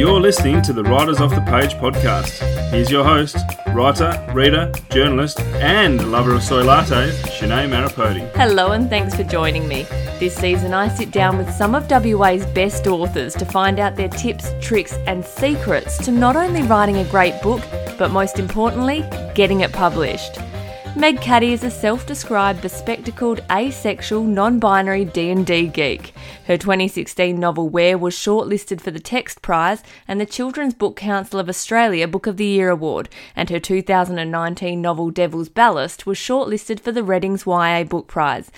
You're listening to the Writers Off the Page podcast. Here's your host, writer, reader, journalist, and lover of soy lattes, Shanae Maripodi. Hello, and thanks for joining me. This season, I sit down with some of WA's best authors to find out their tips, tricks, and secrets to not only writing a great book, but most importantly, getting it published. Meg Caddy is a self-described bespectacled, asexual, non-binary D&D geek. Her 2016 novel Waer was shortlisted for the Text Prize and the Children's Book Council of Australia Book of the Year award, and her 2019 novel Devil's Ballast was shortlisted for the Readings YA Book Prize.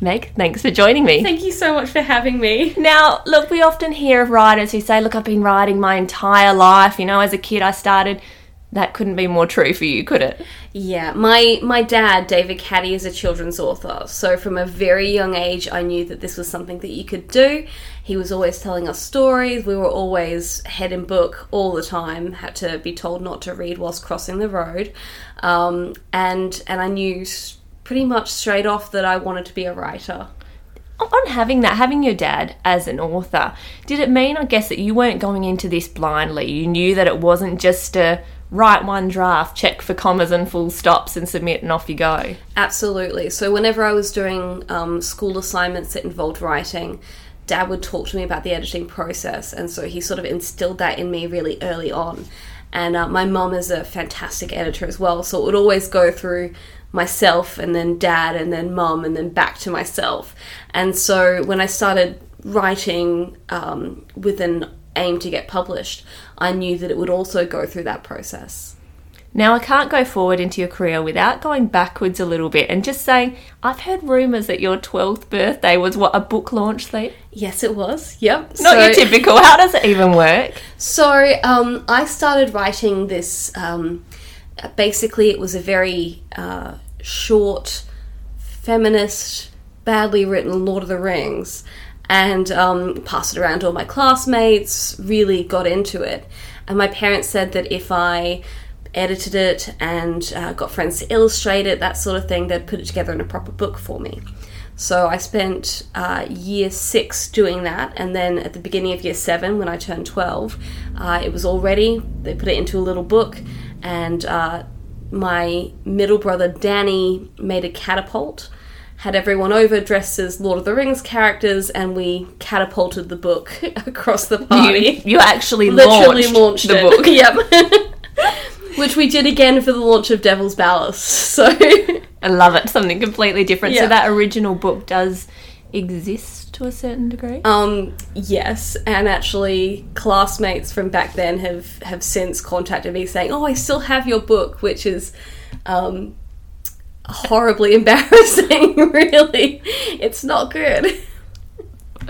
Meg, thanks for joining me. Thank you so much for having me. Now, look, we often hear of writers who say, Look, I've been writing my entire life. You know, as a kid, I started. That couldn't be more true for you, could it? Yeah, my my dad, David Caddy, is a children's author. So from a very young age, I knew that this was something that you could do. He was always telling us stories. We were always head in book all the time. Had to be told not to read whilst crossing the road, um, and and I knew pretty much straight off that I wanted to be a writer. On having that, having your dad as an author, did it mean, I guess, that you weren't going into this blindly? You knew that it wasn't just a write one draft, check for commas and full stops, and submit, and off you go. Absolutely. So, whenever I was doing um, school assignments that involved writing, Dad would talk to me about the editing process, and so he sort of instilled that in me really early on. And uh, my mum is a fantastic editor as well, so it would always go through myself and then dad and then mum and then back to myself. And so when I started writing um, with an aim to get published, I knew that it would also go through that process. Now, I can't go forward into your career without going backwards a little bit and just saying, I've heard rumours that your 12th birthday was what, a book launch thing? Yes, it was. Yep. Not so, your typical. How does it even work? So, um, I started writing this. Um, basically, it was a very uh, short, feminist, badly written Lord of the Rings and um, passed it around to all my classmates, really got into it. And my parents said that if I edited it and uh, got friends to illustrate it, that sort of thing, they'd put it together in a proper book for me. So I spent uh, year six doing that, and then at the beginning of year seven, when I turned 12, uh, it was all ready. They put it into a little book, and uh, my middle brother Danny made a catapult had everyone over dressed as Lord of the Rings characters, and we catapulted the book across the party. You, you actually literally launched, launched the it. book. yep. Which we did again for the launch of Devil's Ballast. So I love it. Something completely different. Yeah. So that original book does exist to a certain degree. Um, yes, and actually, classmates from back then have have since contacted me saying, "Oh, I still have your book," which is um, horribly embarrassing. really, it's not good.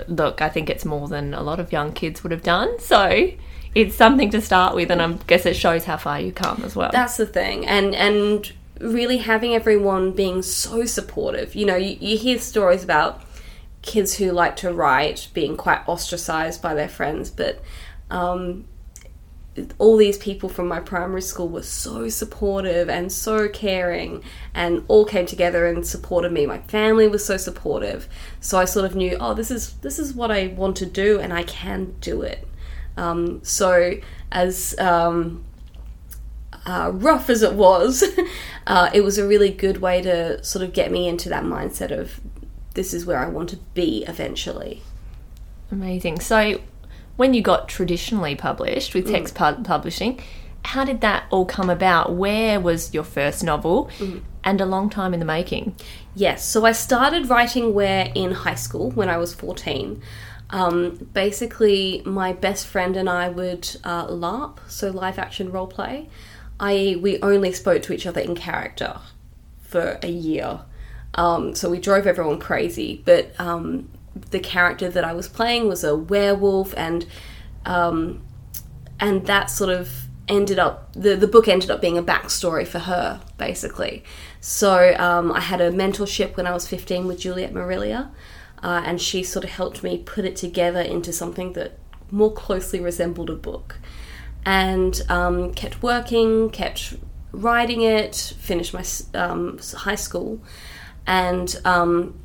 Look, I think it's more than a lot of young kids would have done. So it's something to start with, and I guess it shows how far you come as well. That's the thing, and and really having everyone being so supportive. You know, you, you hear stories about kids who like to write being quite ostracized by their friends, but um, all these people from my primary school were so supportive and so caring and all came together and supported me. My family was so supportive. So i sort of knew oh this is this is what i want to do and i can do it. Um, so as um, uh, rough as it was uh, it was a really good way to sort of get me into that mindset of this is where i want to be eventually. Amazing. So, when you got traditionally published with text pub- publishing, how did that all come about? Waer was your first novel, and a long time in the making? Yes, so I started writing Waer in high school when I was 14. Um, basically, my best friend and I would uh, LARP, so live action role play. I we only spoke to each other in character for a year, um, so we drove everyone crazy. But um, the character that I was playing was a werewolf, and um, and that sort of ended up the the book ended up being a backstory for her basically. So um, I had a mentorship when I was 15 with Juliet Marillier, uh, and she sort of helped me put it together into something that more closely resembled a book, and um, kept working, kept writing it, finished my um, high school, and um,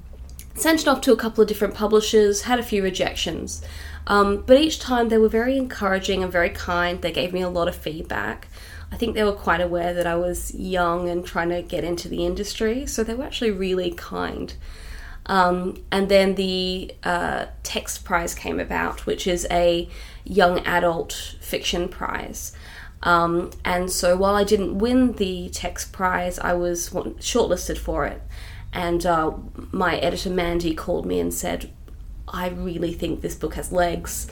sent it off to a couple of different publishers, had a few rejections. Um, but each time they were very encouraging and very kind. They gave me a lot of feedback. I think they were quite aware that I was young and trying to get into the industry, so they were actually really kind. Um, and then the uh, Text Prize came about, which is a young adult fiction prize. Um, and so while I didn't win the Text Prize, I was shortlisted for it. And uh, my editor Mandy called me and said, I really think this book has legs.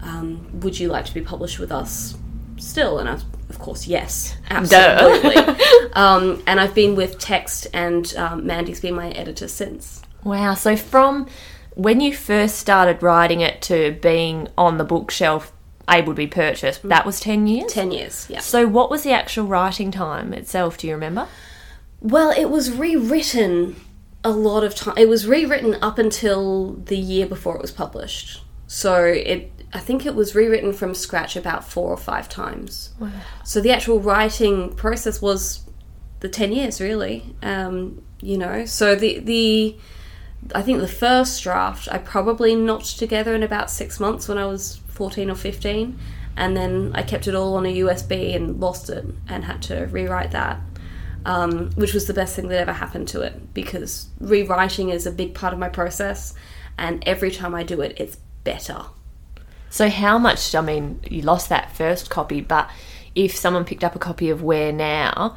Um, would you like to be published with us still? And I, of course, yes, absolutely. um, and I've been with Text, and um, Mandy's been my editor since. Wow. So from when you first started writing it to being on the bookshelf, able to be purchased, that was 10 years? 10 years, yeah. So what was the actual writing time itself? Do you remember? Well, it was rewritten a lot of time. It was rewritten up until the year before it was published. So it I think it was rewritten from scratch about four or five times. Wow. So the actual writing process was the 10 years really. Um, you know, so the the I think the first draft I probably knocked together in about six months when I was 14 or 15. And then I kept it all on a USB and lost it and had to rewrite that, um, which was the best thing that ever happened to it because rewriting is a big part of my process. And every time I do it, it's better. So, how much? I mean, you lost that first copy, but if someone picked up a copy of Waer Now,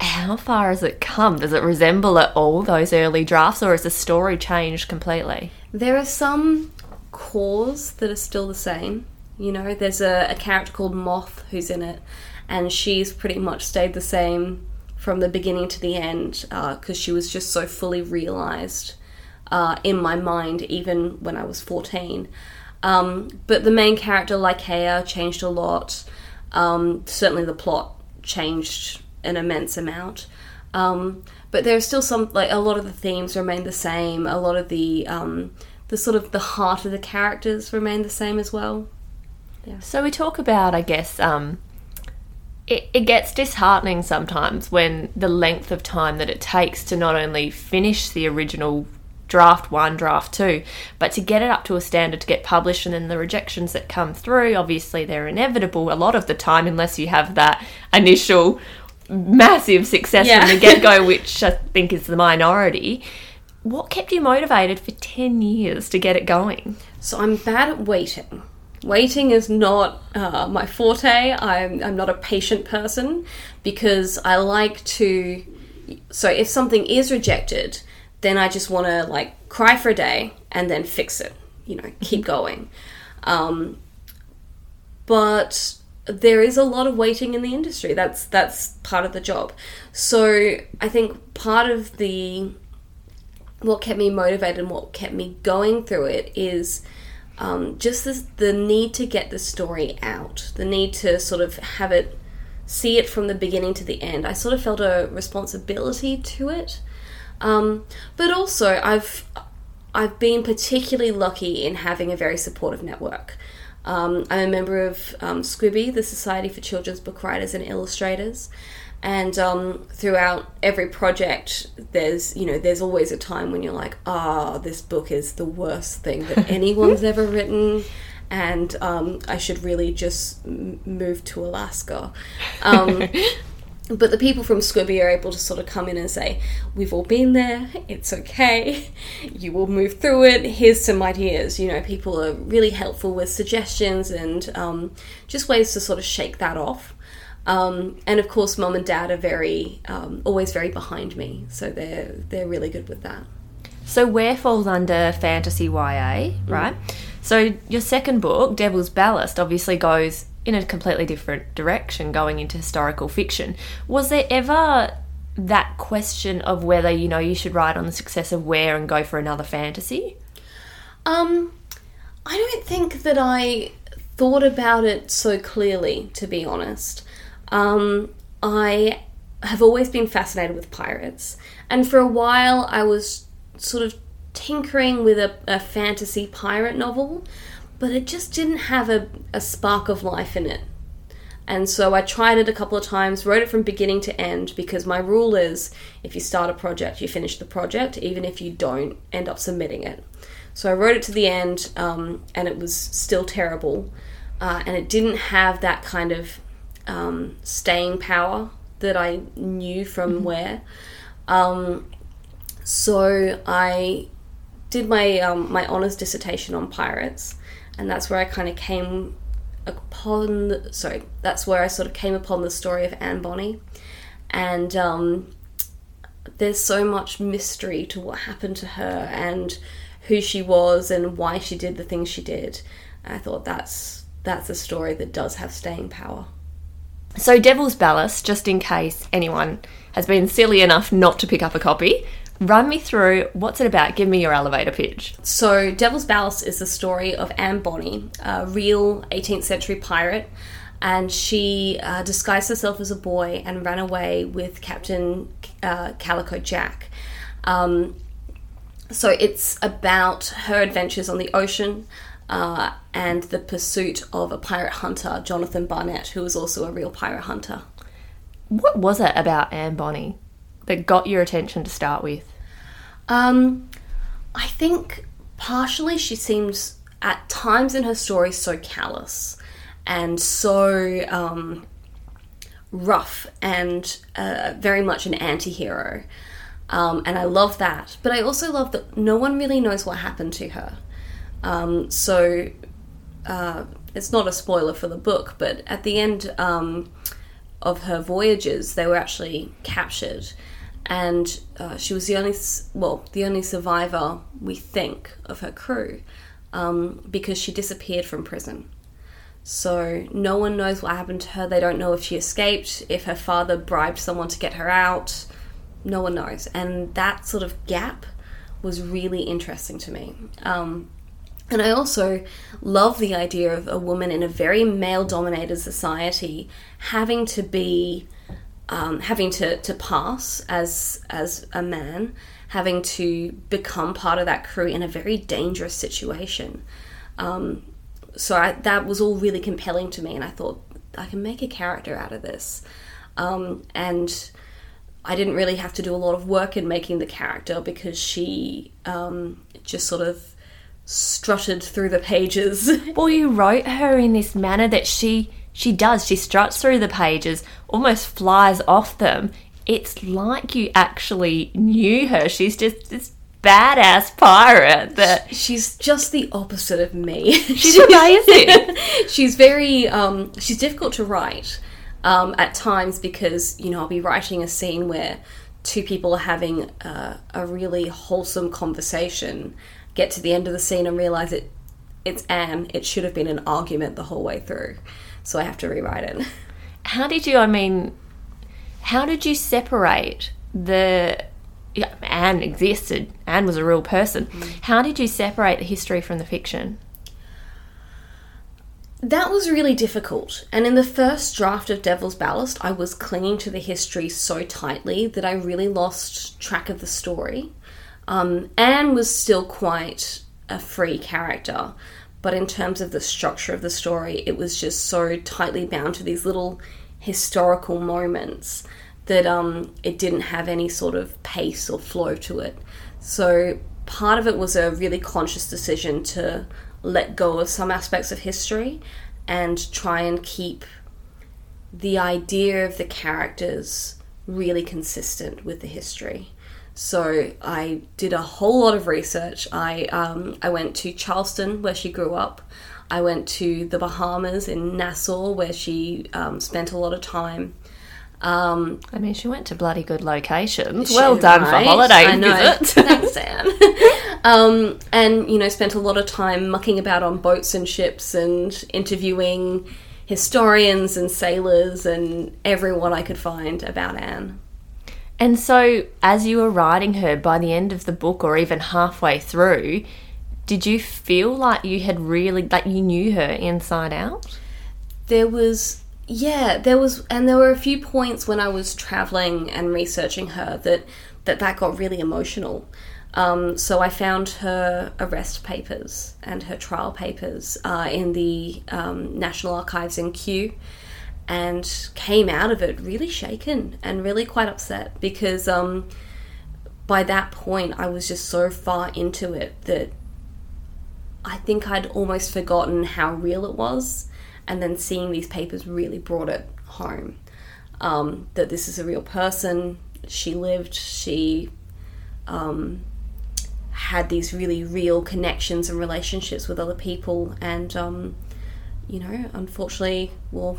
how far has it come? Does it resemble at all those early drafts, or has the story changed completely? There are some cores that are still the same. You know, there's a, a character called Moth who's in it, and she's pretty much stayed the same from the beginning to the end because uh, she was just so fully realized uh, in my mind, even when I was 14. Um, but the main character, Lycaea, changed a lot. Um, certainly, the plot changed an immense amount. Um, but there are still some, like a lot of the themes remain the same. A lot of the um, the sort of the heart of the characters remain the same as well. Yeah. So we talk about, I guess, um, it, it gets disheartening sometimes when the length of time that it takes to not only finish the original draft one, draft two, but to get it up to a standard to get published and then the rejections that come through, obviously they're inevitable a lot of the time unless you have that initial massive success yeah. from the get go, which I think is the minority. What kept you motivated for 10 years to get it going? So I'm bad at waiting. Waiting is not uh, my forte. I'm, I'm not a patient person because I like to. So if something is rejected, then I just want to like cry for a day and then fix it, you know, keep mm-hmm. going. Um, but there is a lot of waiting in the industry. That's that's part of the job. So I think part of the what kept me motivated and what kept me going through it is um, just this, the need to get the story out, the need to sort of have it, see it from the beginning to the end. I sort of felt a responsibility to it, um, but also I've I've been particularly lucky in having a very supportive network. Um, I'm a member of um, Squibby, the Society for Children's Book Writers and Illustrators, and um, throughout every project there's you know there's always a time when you're like ah oh, this book is the worst thing that anyone's ever written. And um, i should really just m- move to alaska. Um, but the people from Squibby are able to sort of come in and say, We've all been there, it's okay, you will move through it, here's some ideas. You know, people are really helpful with suggestions and um, just ways to sort of shake that off. Um, and of course, mom and dad are very, um, always very behind me, so they're they're really good with that. So Waer falls under fantasy YA, mm. right? Mm. So your second book, Devil's Ballast, obviously goes in a completely different direction, going into historical fiction. Was there ever that question of whether you know you should write on the success of Waer and go for another fantasy? Um, I don't think that I thought about it so clearly, to be honest. Um, I have always been fascinated with pirates, and for a while I was sort of tinkering with a, a fantasy pirate novel, but it just didn't have a, a spark of life in it. And so I tried it a couple of times, wrote it from beginning to end because my rule is if you start a project, you finish the project, even if you don't end up submitting it. So I wrote it to the end, um, and it was still terrible, uh, and it didn't have that kind of um, staying power that I knew from Waer. Um, so I did my um, my honors dissertation on pirates, and that's where I kind of came upon. The, sorry, that's where I sort of came upon the story of Anne Bonny, and um, there's so much mystery to what happened to her and who she was and why she did the things she did. I thought that's that's a story that does have staying power. So, Devil's Ballast, just in case anyone has been silly enough not to pick up a copy, run me through what's it about? Give me your elevator pitch. So, Devil's Ballast is the story of Anne Bonny, a real 18th century pirate, and she uh, disguised herself as a boy and ran away with Captain uh, Calico Jack. Um, so, it's about her adventures on the ocean. Uh, and the pursuit of a pirate hunter, Jonathan Barnett, who was also a real pirate hunter. What was it about Anne Bonny that got your attention to start with? Um, I think partially she seems at times in her story so callous and so um, rough and uh, very much an anti hero. Um, and I love that. But I also love that no one really knows what happened to her. Um, so uh, it's not a spoiler for the book, but at the end um, of her voyages, they were actually captured, and uh, she was the only well the only survivor we think of her crew um, because she disappeared from prison. So no one knows what happened to her. They don't know if she escaped, if her father bribed someone to get her out. No one knows, and that sort of gap was really interesting to me. Um, and I also love the idea of a woman in a very male dominated society having to be, um, having to, to pass as, as a man, having to become part of that crew in a very dangerous situation. Um, so I, that was all really compelling to me, and I thought, I can make a character out of this. Um, and I didn't really have to do a lot of work in making the character because she um, just sort of strutted through the pages. Well, you wrote her in this manner that she she does. She struts through the pages, almost flies off them. It's like you actually knew her. She's just this badass pirate that she's just the opposite of me. She's amazing. she's very um, she's difficult to write um, at times because you know I'll be writing a scene where two people are having uh, a really wholesome conversation get to the end of the scene and realize it it's Anne. It should have been an argument the whole way through. So I have to rewrite it. How did you I mean how did you separate the yeah, Anne existed. Anne was a real person. Mm. How did you separate the history from the fiction? That was really difficult. And in the first draft of Devil's Ballast, I was clinging to the history so tightly that I really lost track of the story. Um, Anne was still quite a free character, but in terms of the structure of the story, it was just so tightly bound to these little historical moments that um, it didn't have any sort of pace or flow to it. So part of it was a really conscious decision to let go of some aspects of history and try and keep the idea of the characters really consistent with the history. So I did a whole lot of research. I um, I went to Charleston where she grew up. I went to the Bahamas in Nassau where she um, spent a lot of time. Um, I mean, she went to bloody good locations. Well done right. for holiday I know. visit. Thanks, Anne. um, and you know, spent a lot of time mucking about on boats and ships and interviewing historians and sailors and everyone I could find about Anne. And so, as you were writing her, by the end of the book, or even halfway through, did you feel like you had really, like you knew her inside out? There was, yeah, there was, and there were a few points when I was traveling and researching her that that that got really emotional. Um, so I found her arrest papers and her trial papers uh, in the um, National Archives in Kew, and came out of it really shaken and really quite upset because um, by that point I was just so far into it that I think I'd almost forgotten how real it was, and then seeing these papers really brought it home. Um, that this is a real person. She lived. She um, had these really real connections and relationships with other people, and um, you know, unfortunately, well,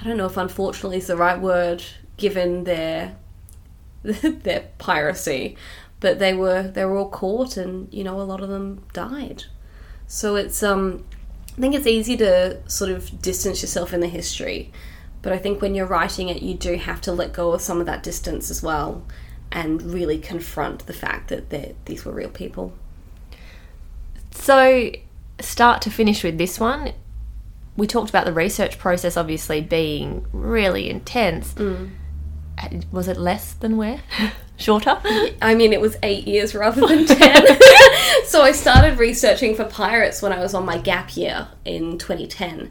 I don't know if unfortunately is the right word given their their piracy, but they were they were all caught, and you know, a lot of them died. So it's um, I think it's easy to sort of distance yourself in the history, but I think when you're writing it, you do have to let go of some of that distance as well, and really confront the fact that these were real people. So, start to finish with this one, we talked about the research process obviously being really intense. Mm. Was it less than Waer? Shorter? I mean, it was eight years rather than ten. so I started researching for pirates when I was on my gap year in 2010.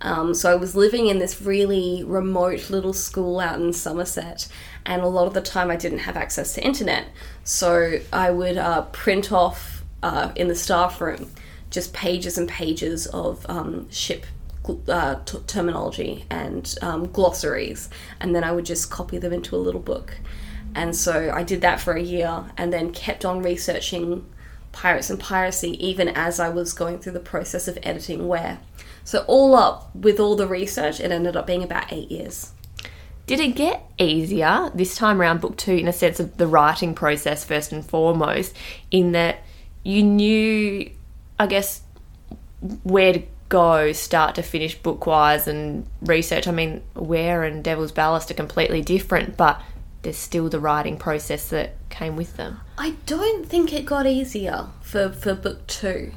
Um, so I was living in this really remote little school out in Somerset, and a lot of the time I didn't have access to internet. So I would uh, print off uh, in the staff room just pages and pages of um, ship uh, t- terminology and um, glossaries, and then I would just copy them into a little book. And so I did that for a year and then kept on researching pirates and piracy even as I was going through the process of editing Waer. So, all up with all the research, it ended up being about eight years. Did it get easier this time around, book two, in a sense of the writing process, first and foremost, in that you knew, I guess, where to go start to finish book wise and research? I mean, Waer and Devil's Ballast are completely different, but there's still the writing process that came with them. I don't think it got easier for, for book two.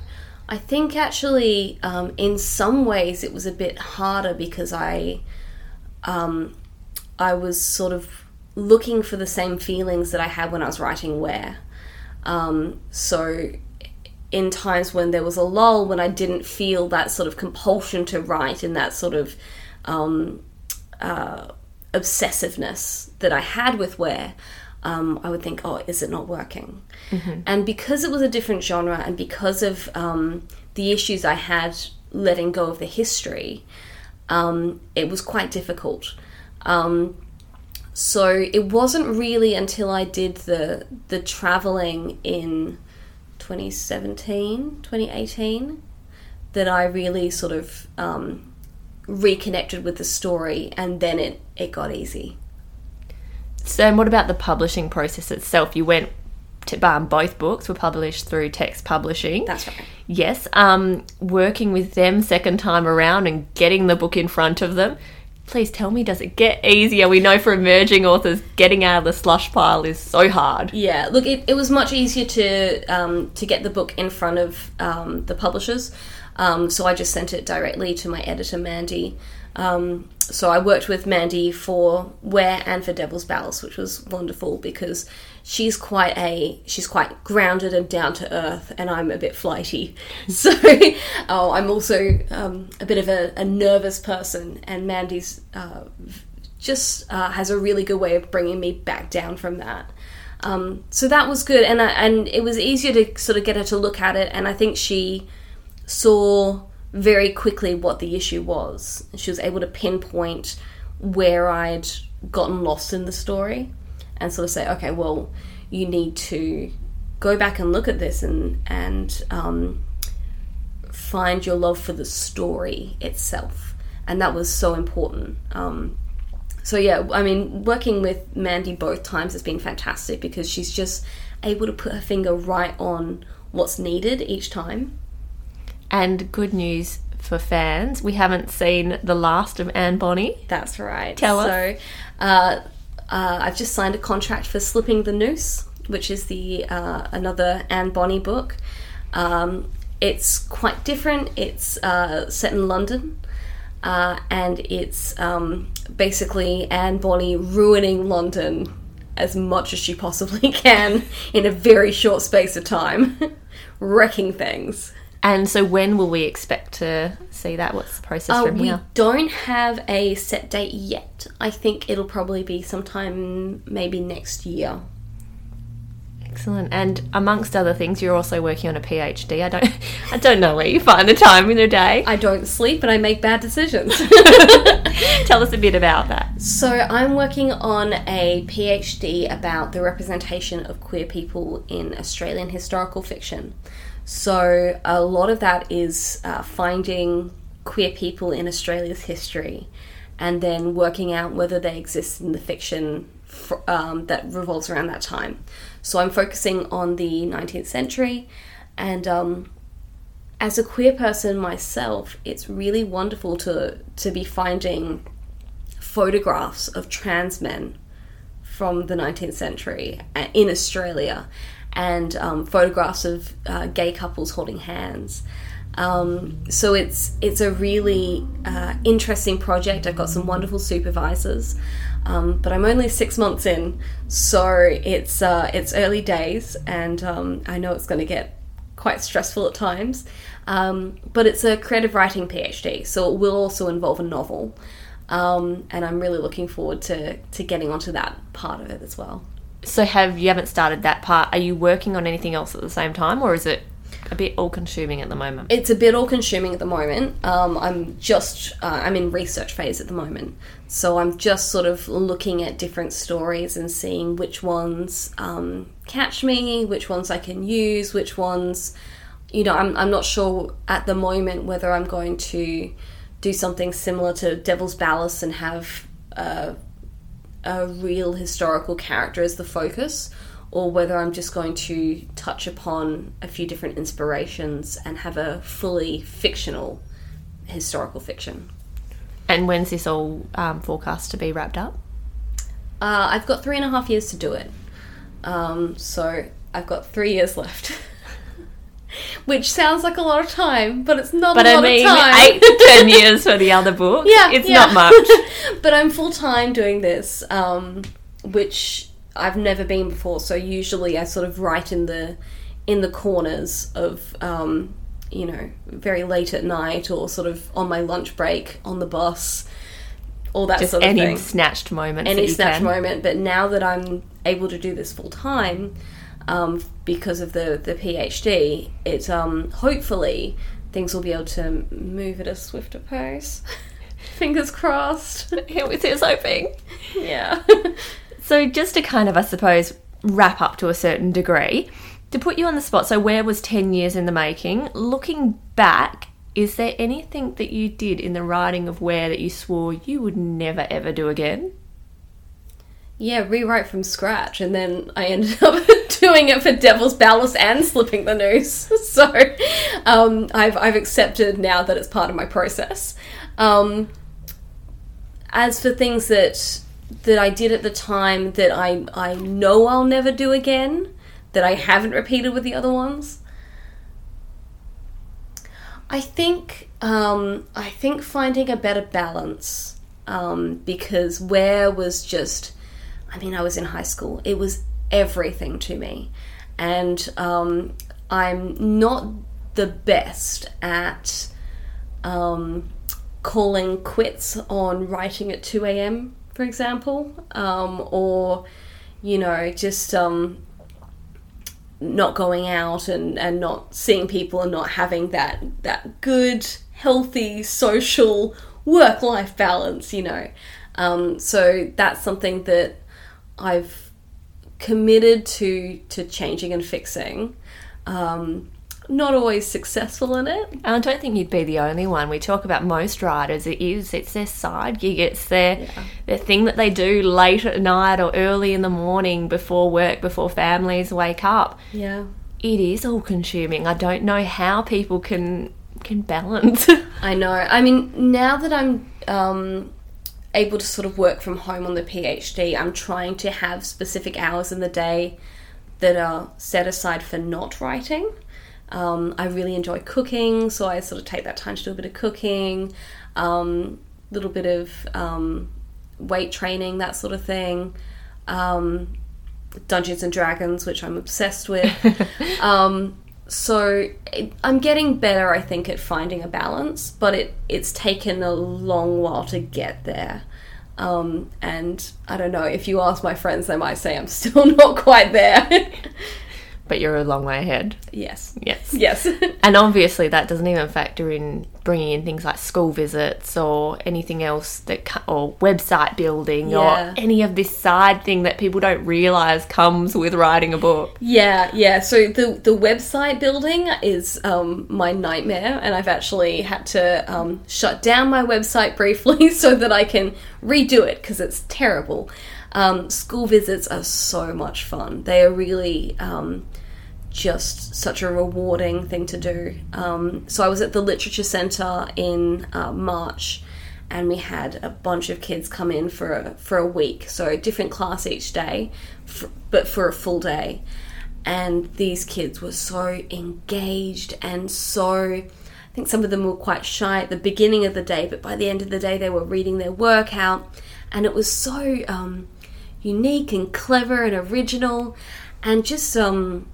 I think actually, um, in some ways, it was a bit harder because I, um, I was sort of looking for the same feelings that I had when I was writing Waer. Um, so, in times when there was a lull, when I didn't feel that sort of compulsion to write and that sort of um, uh, obsessiveness that I had with Waer, um, I would think, oh, is it not working? Mm-hmm. And because it was a different genre and because of um, the issues I had letting go of the history, um, it was quite difficult. Um, so it wasn't really until I did the the traveling in 2017, 2018 that I really sort of um, reconnected with the story and then it, it got easy. So, and what about the publishing process itself? You went to um, both books were published through Text Publishing. That's right. Yes. Um, working with them second time around and getting the book in front of them. Please tell me, does it get easier? We know for emerging authors, getting out of the slush pile is so hard. Yeah, look, it, it was much easier to um, to get the book in front of um, the publishers. Um, so I just sent it directly to my editor, Mandy. Um, so I worked with Mandy for Waer and for Devil's Ballast, which was wonderful because she's quite a she's quite grounded and down to earth, and I'm a bit flighty. So oh, I'm also um, a bit of a, a, nervous person, and Mandy's uh, just uh, has a really good way of bringing me back down from that. Um, so that was good, and I, and it was easier to sort of get her to look at it, and I think she saw very quickly what the issue was. She was able to pinpoint where I'd gotten lost in the story and sort of say, okay, well, you need to go back and look at this and and um, find your love for the story itself. And that was so important. Um, so yeah, I mean, working with Mandy both times has been fantastic because she's just able to put her finger right on what's needed each time. And good news for fans, we haven't seen the last of Anne Bonny. That's right. Tell so, us. Uh, uh, I've just signed a contract for Slipping the Noose, which is the uh, another Anne Bonny book. Um, it's quite different. It's uh, set in London, uh, and it's um, basically Anne Bonny ruining London as much as she possibly can in a very short space of time, wrecking things. And so, when will we expect to see that? What's the process Uh, from we here? don't have a set date yet. I think it'll probably be sometime maybe next year. Excellent. And amongst other things, you're also working on a PhD. I don't, I don't know where you find the time in the day. I don't sleep and I make bad decisions. Tell us a bit about that. so, I'm working on a PhD about the representation of queer people in Australian historical fiction. So, a lot of that is uh, finding queer people in Australia's history and then working out whether they exist in the fiction um, that revolves around that time. So, I'm focusing on the 19th century and um, as a queer person myself, it's really wonderful to to be finding photographs of trans men from the 19th century uh, in Australia, and um, photographs of uh, gay couples holding hands. Um, so it's it's a really uh, interesting project. I've got some wonderful supervisors, um, but I'm only six months in, so it's uh, it's early days, and um, I know it's going to get quite stressful at times. Um, but it's a creative writing PhD, so it will also involve a novel. Um, and I'm really looking forward to, to getting onto that part of it as well. So, have you haven't started that part? Are you working on anything else at the same time, or is it a bit all consuming at the moment? It's a bit all consuming at the moment. Um, I'm just, uh, I'm in research phase at the moment. So I'm just sort of looking at different stories and seeing which ones um, catch me, which ones I can use, which ones, you know, I'm, I'm not sure at the moment whether I'm going to do something similar to Devil's Ballast and have uh, a real historical character as the focus, or whether I'm just going to touch upon a few different inspirations and have a fully fictional historical fiction. And when's this all um, forecast to be wrapped up? Uh, I've got three and a half years to do it, um, so I've got three years left. Which sounds like a lot of time, but it's not But a I lot mean, of time. eight to ten years for the other book. Yeah, it's yeah. not much. but I'm full time doing this, um, which I've never been before. So usually I sort of write in the in the corners of um, you know very late at night or sort of on my lunch break on the bus, all that Just sort of thing. any thing. snatched moment. Any that you snatch can. moment. But now that I'm able to do this full time. Um, because of the, the PhD, it um, hopefully things will be able to move at a swifter pace. Fingers crossed. Here's here's hoping. Yeah. So, just to kind of, I suppose, wrap up to a certain degree, to put you on the spot, so Waer was 10 years in the making? Looking back, is there anything that you did in the writing of Waer that you swore you would never ever do again? Yeah, rewrite from scratch, and then I ended up doing it for Devil's Ballast and Slipping the Noose. So um, I've I've accepted now that it's part of my process. Um, as for things that that I did at the time that I I know I'll never do again, that I haven't repeated with the other ones. I think um, I think finding a better balance um, because Waer was just I mean I was in high school. It was everything to me. And um, I'm not the best at um, calling quits on writing at 2 a.m for example um, or you know just um, not going out and, and not seeing people and not having that that good healthy social work life balance you know. Um, so that's something that I've committed to to changing and fixing um, not always successful in it And I don't think you'd be the only one. We talk about most writers. It is. It's their side gig. It's their their thing that they do late at night or early in the morning before work, before families wake up. yeah It is all consuming. I don't know how people can can balance. I know. I mean, now that I'm um, able to sort of work from home on the PhD, I'm trying to have specific hours in the day that are set aside for not writing. Um, I really enjoy cooking, so I sort of take that time to do a bit of cooking, a um, little bit of um, weight training, that sort of thing. Um, Dungeons and Dragons, which I'm obsessed with. so I'm getting better, I think, at finding a balance, but it it's taken a long while to get there. Um, and I don't know if you ask my friends, they might say I'm still not quite there. But you're a long way ahead. yes, Yes. yes, And obviously, that doesn't even factor in bringing in things like school visits or anything else that, or website building Yeah. or any of this side thing that people don't realize comes with writing a book. yeah, yeah. So the the website building is um, my nightmare, and I've actually had to um, shut down my website briefly so that I can redo it because it's terrible. Um, school visits are so much fun. They are really um, just such a rewarding thing to do. Um, so I was at the Literature Centre in uh, March, and we had a bunch of kids come in for a, for a week. So a different class each day, f but for a full day. And these kids were so engaged and so. I think some of them were quite shy at the beginning of the day, but by the end of the day, they were reading their work out, and it was so um, unique and clever and original, and just um,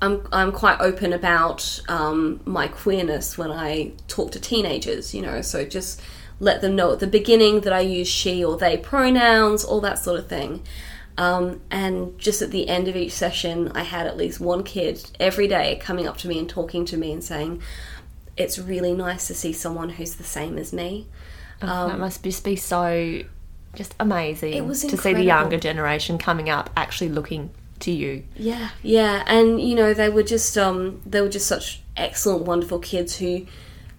I'm I'm quite open about um, my queerness when I talk to teenagers, you know. So just let them know at the beginning that I use she or they pronouns, all that sort of thing. Um, and just at the end of each session, I had at least one kid every day coming up to me and talking to me and saying, "It's really nice to see someone who's the same as me." that must just be so just amazing It was to see the younger generation coming up actually looking to you. Yeah, yeah, and you know they were just um, they were just such excellent, wonderful kids who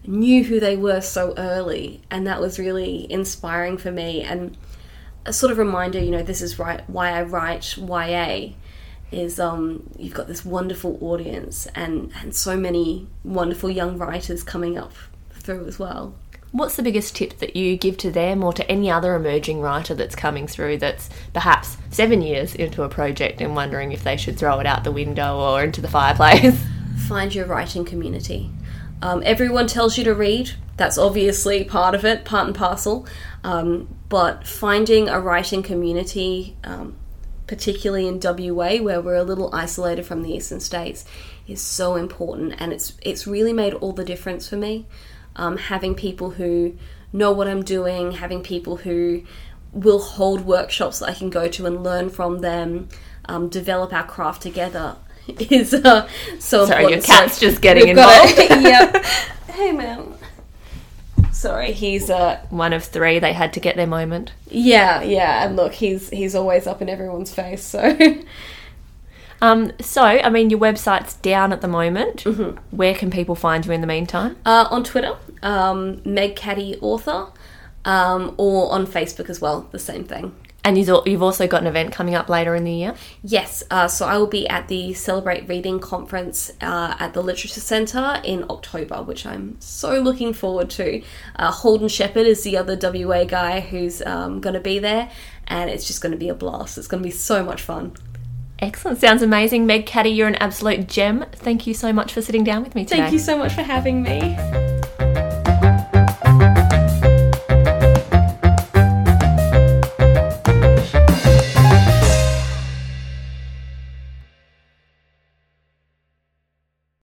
knew who they were so early, and that was really inspiring for me and a sort of reminder. You know, this is right why I write YA. Is um, you've got this wonderful audience and and so many wonderful young writers coming up through as well. What's the biggest tip that you give to them or to any other emerging writer that's coming through that's perhaps seven years into a project and wondering if they should throw it out the window or into the fireplace? find your writing community. Um, everyone tells you to read. That's obviously part of it, part and parcel. Um, but finding a writing community, um, particularly in WA, where we're a little isolated from the eastern states, is so important, and it's it's really made all the difference for me. Um, having people who know what I'm doing, having people who will hold workshops that I can go to and learn from them, um, develop our craft together is uh, so Sorry, your important. cat's So just getting involved. yep. Hey, man. Sorry, he's uh, One of three, they had to get their moment. yeah, yeah, and look, he's he's always up in everyone's face. So Um, so, I mean, your website's down at the moment. Mm-hmm. Where can people find you in the meantime? uh, on Twitter, um, Meg Caddy Author, um, or on Facebook as well, the same thing. And you've also got an event coming up later in the year. Yes, uh, so I will be at the Celebrate Reading Conference uh, at the Literature Centre in October, which I'm so looking forward to. Uh, Holden Sheppard is the other WA guy who's um, going to be there, and it's just going to be a blast. It's going to be so much fun. Excellent. Sounds amazing. Meg Caddy, you're an absolute gem. Thank you so much for sitting down with me today. Thank you so much for having me.